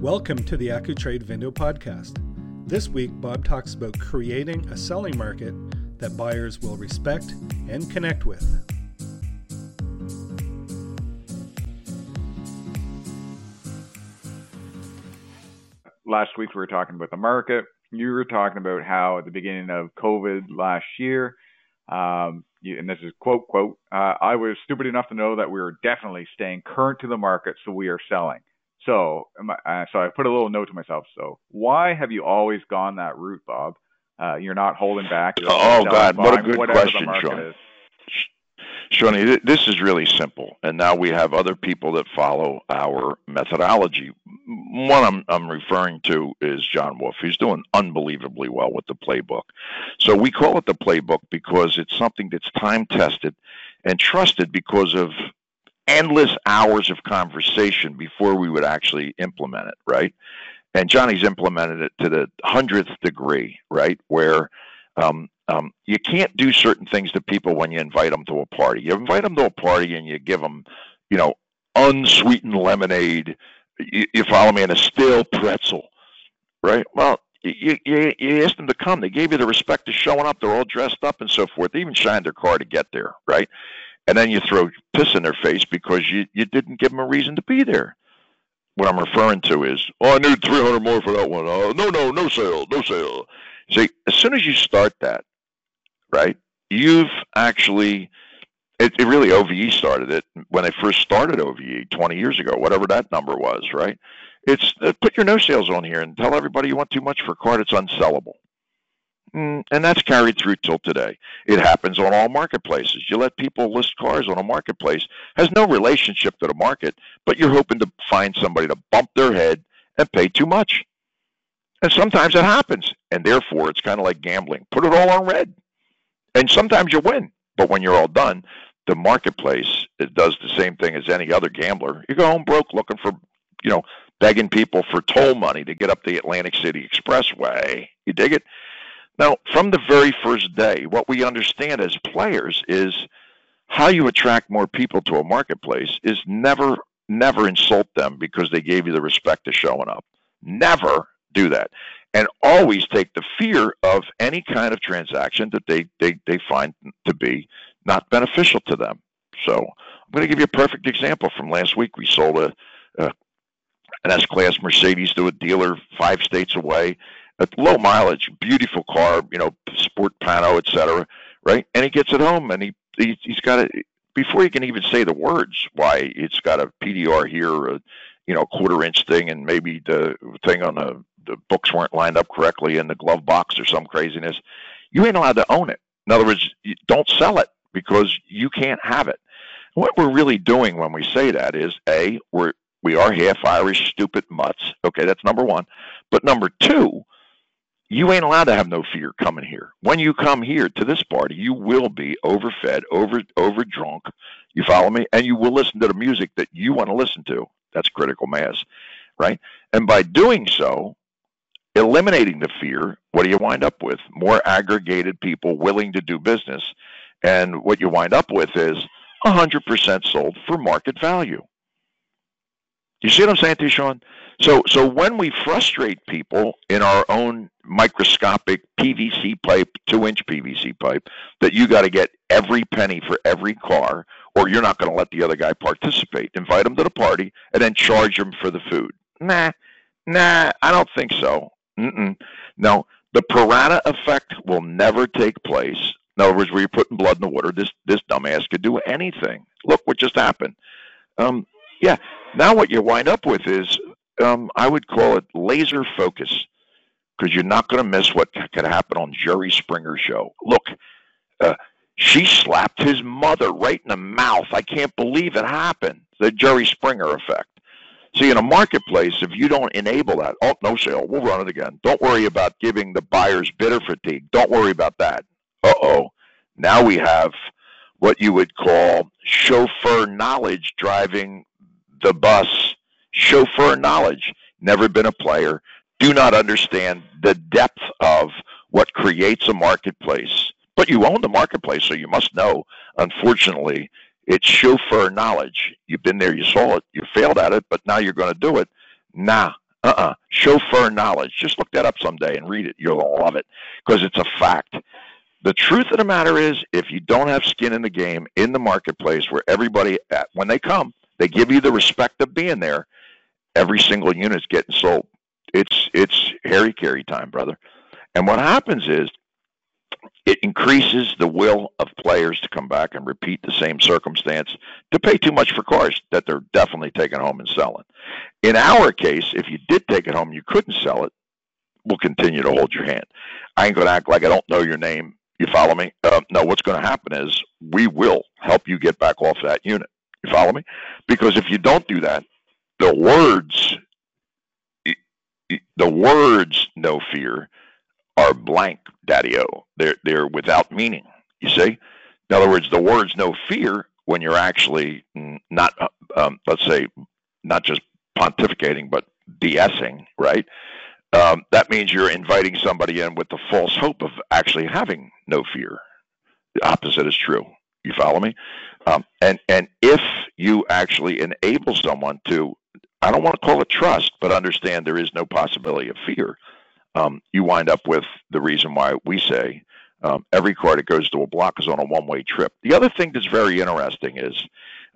Welcome to the AccuTrade Vindo podcast. This week, Bob talks about creating a selling market that buyers will respect and connect with. Last week, we were talking about the market. You were talking about how at the beginning of COVID last year, um, you, and this is quote quote, uh, I was stupid enough to know that we were definitely staying current to the market, so we are selling. So, uh, so I put a little note to myself. So, why have you always gone that route, Bob? Uh, you're not holding back. oh God, what a good question, Sean. This is really simple, and now we have other people that follow our methodology. One I'm, I'm referring to is John Wolfe. He's doing unbelievably well with the playbook. So we call it the playbook because it's something that's time tested and trusted because of endless hours of conversation before we would actually implement it, right? And Johnny's implemented it to the hundredth degree, right? Where um, um, you can't do certain things to people when you invite them to a party. You invite them to a party and you give them, you know, unsweetened lemonade. You, you follow me in a stale pretzel, right? Well, you, you, you asked them to come. They gave you the respect of showing up. They're all dressed up and so forth. They even shined their car to get there, right? And then you throw piss in their face because you, you didn't give them a reason to be there. What I'm referring to is, oh, I need 300 more for that one. Uh, no, no, no sale, no sale. See, as soon as you start that, right, you've actually, it, it really OVE started it when they first started OVE 20 years ago, whatever that number was, right? It's uh, put your no sales on here and tell everybody you want too much for a car that's unsellable. Mm, and that's carried through till today. It happens on all marketplaces. You let people list cars on a marketplace, has no relationship to the market, but you're hoping to find somebody to bump their head and pay too much. And sometimes it happens. And therefore, it's kind of like gambling. Put it all on red. And sometimes you win. But when you're all done, the marketplace it does the same thing as any other gambler. You go home broke looking for, you know, begging people for toll money to get up the Atlantic City Expressway. You dig it? Now, from the very first day, what we understand as players is how you attract more people to a marketplace is never, never insult them because they gave you the respect of showing up. Never do that. And always take the fear of any kind of transaction that they, they, they find to be not beneficial to them. So I'm going to give you a perfect example from last week. We sold a, a an S-Class Mercedes to a dealer five states away, a low mileage, beautiful car, you know, sport pano, etc. Right? And he gets it home, and he, he he's got it before he can even say the words. Why it's got a PDR here, a, you know, quarter inch thing, and maybe the thing on the the books weren't lined up correctly in the glove box or some craziness, you ain't allowed to own it. In other words, don't sell it because you can't have it. What we're really doing when we say that is a we're we are half Irish stupid mutts. Okay, that's number one. But number two, you ain't allowed to have no fear coming here. When you come here to this party, you will be overfed, over over drunk. You follow me? And you will listen to the music that you want to listen to. That's critical mass, right? And by doing so, eliminating the fear, what do you wind up with? More aggregated people willing to do business. And what you wind up with is 100% sold for market value. You see what I'm saying Sean? So, so when we frustrate people in our own microscopic PVC pipe, two inch PVC pipe, that you got to get every penny for every car, or you're not going to let the other guy participate. Invite him to the party and then charge him for the food. Nah, nah, I don't think so. Mm-mm. No, the piranha effect will never take place. In other words, where you're putting blood in the water, this this dumbass could do anything. Look what just happened. Um, yeah. Now what you wind up with is, um, I would call it laser focus, because you're not going to miss what could happen on Jerry Springer's show. Look, uh, she slapped his mother right in the mouth. I can't believe it happened. The Jerry Springer effect. See, in a marketplace, if you don't enable that, oh, no sale, we'll run it again. Don't worry about giving the buyers bidder fatigue. Don't worry about that. Uh oh. Now we have what you would call chauffeur knowledge driving the bus. Chauffeur knowledge. Never been a player. Do not understand the depth of what creates a marketplace. But you own the marketplace, so you must know. Unfortunately, it's chauffeur knowledge. You've been there, you saw it, you failed at it, but now you're going to do it. Nah, Uh-uh. Chauffeur knowledge. Just look that up someday and read it. You'll love it because it's a fact. The truth of the matter is, if you don't have skin in the game in the marketplace where everybody, at, when they come, they give you the respect of being there, every single unit's getting sold. It's it's Harry carry time, brother. And what happens is it increases the will of players to come back and repeat the same circumstance to pay too much for cars that they're definitely taking home and selling. In our case, if you did take it home, you couldn't sell it. We'll continue to hold your hand. I ain't going to act like I don't know your name. You follow me? Uh, no, what's going to happen is we will help you get back off that unit. You follow me? Because if you don't do that, the words, the words, no fear, are blank, Daddy-O. They're, they're without meaning, you see? In other words, the words no fear, when you're actually not, uh, um, let's say, not just pontificating, but BSing, right? Um, that means you're inviting somebody in with the false hope of actually having no fear. The opposite is true. You follow me? Um, and and if you actually enable someone to, I don't want to call it trust, but understand there is no possibility of fear um, you wind up with the reason why we say um, every car that goes to a block is on a one-way trip. The other thing that's very interesting is,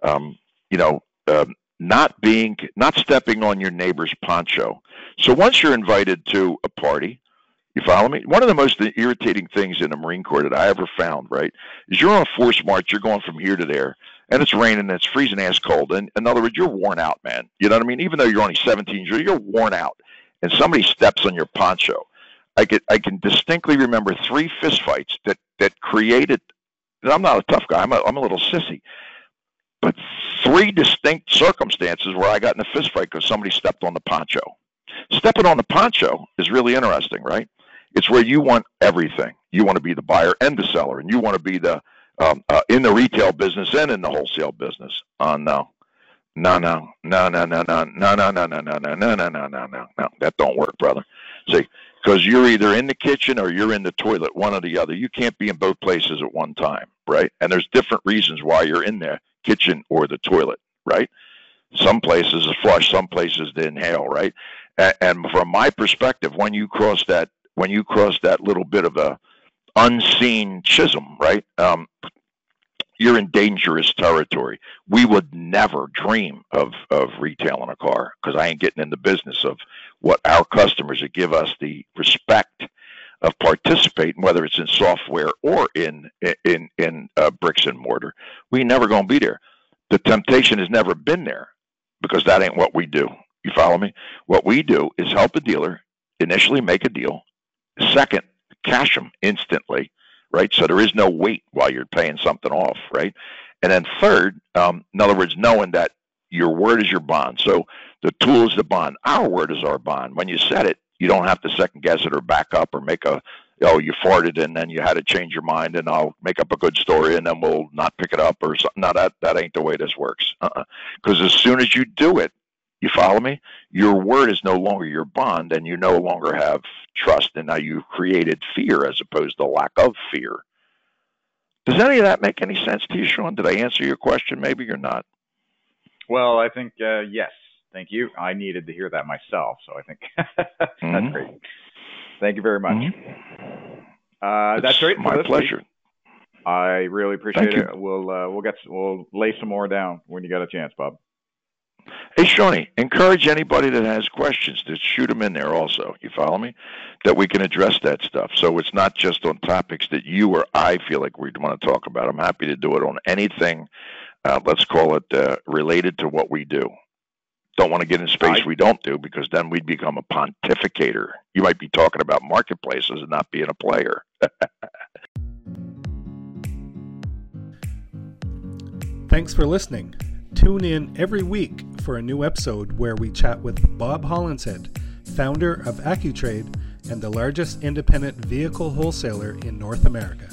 um, you know, um, not being, not stepping on your neighbor's poncho. So once you're invited to a party, you follow me? One of the most irritating things in the Marine Corps that I ever found, right, is you're on a force march, you're going from here to there, and it's raining and it's freezing ass cold. And in other words, you're worn out, man. You know what I mean? Even though you're only 17 you're worn out and somebody steps on your poncho, I can I can distinctly remember three fistfights that that created. I'm not a tough guy. I'm a, I'm a little sissy, but three distinct circumstances where I got in a fistfight because somebody stepped on the poncho. Stepping on the poncho is really interesting, right? It's where you want everything. You want to be the buyer and the seller, and you want to be the um, uh, in the retail business and in the wholesale business. Oh no, no, no, no, no, no, no, no, no, no, no, no, no, no, no, no, no, no, no. That don't work, brother. See, because you're either in the kitchen or you're in the toilet, one or the other. You can't be in both places at one time, right? And there's different reasons why you're in the kitchen or the toilet, right? Some places is flush, some places to inhale, right? And from my perspective, when you cross that, when you cross that little bit of a unseen chism, right? Um, you're in dangerous territory. We would never dream of of retailing a car because I ain't getting in the business of what our customers that give us the respect of participating, whether it's in software or in in in uh, bricks and mortar. We never gonna be there. The temptation has never been there because that ain't what we do. You follow me? What we do is help a dealer initially make a deal. Second, cash them instantly right? So there is no wait while you're paying something off, right? And then third, um, in other words, knowing that your word is your bond. So the tool is the bond. Our word is our bond. When you set it, you don't have to second guess it or back up or make a oh you farted and then you had to change your mind and I'll make up a good story and then we'll not pick it up or something. No, that that ain't the way this works. Because uh-uh. as soon as you do it, you follow me? Your word is no longer your bond, and you no longer have trust, and now you've created fear as opposed to lack of fear. Does any of that make any sense to you, Sean? Did I answer your question? Maybe you're not. Well, I think uh, yes. Thank you. I needed to hear that myself, so I think that's mm-hmm. great. Thank you very much. Mm-hmm. Uh, that's great. My pleasure. Week. I really appreciate Thank it. You. We'll uh, we'll get we'll lay some more down when you get a chance, Bob. Hey, Shawnee, encourage anybody that has questions to shoot them in there also. You follow me? That we can address that stuff. So it's not just on topics that you or I feel like we want to talk about. I'm happy to do it on anything, uh, let's call it uh, related to what we do. Don't want to get in space I, we don't do because then we'd become a pontificator. You might be talking about marketplaces and not being a player. Thanks for listening. Tune in every week for a new episode where we chat with Bob Hollinshead, founder of AccuTrade and the largest independent vehicle wholesaler in North America.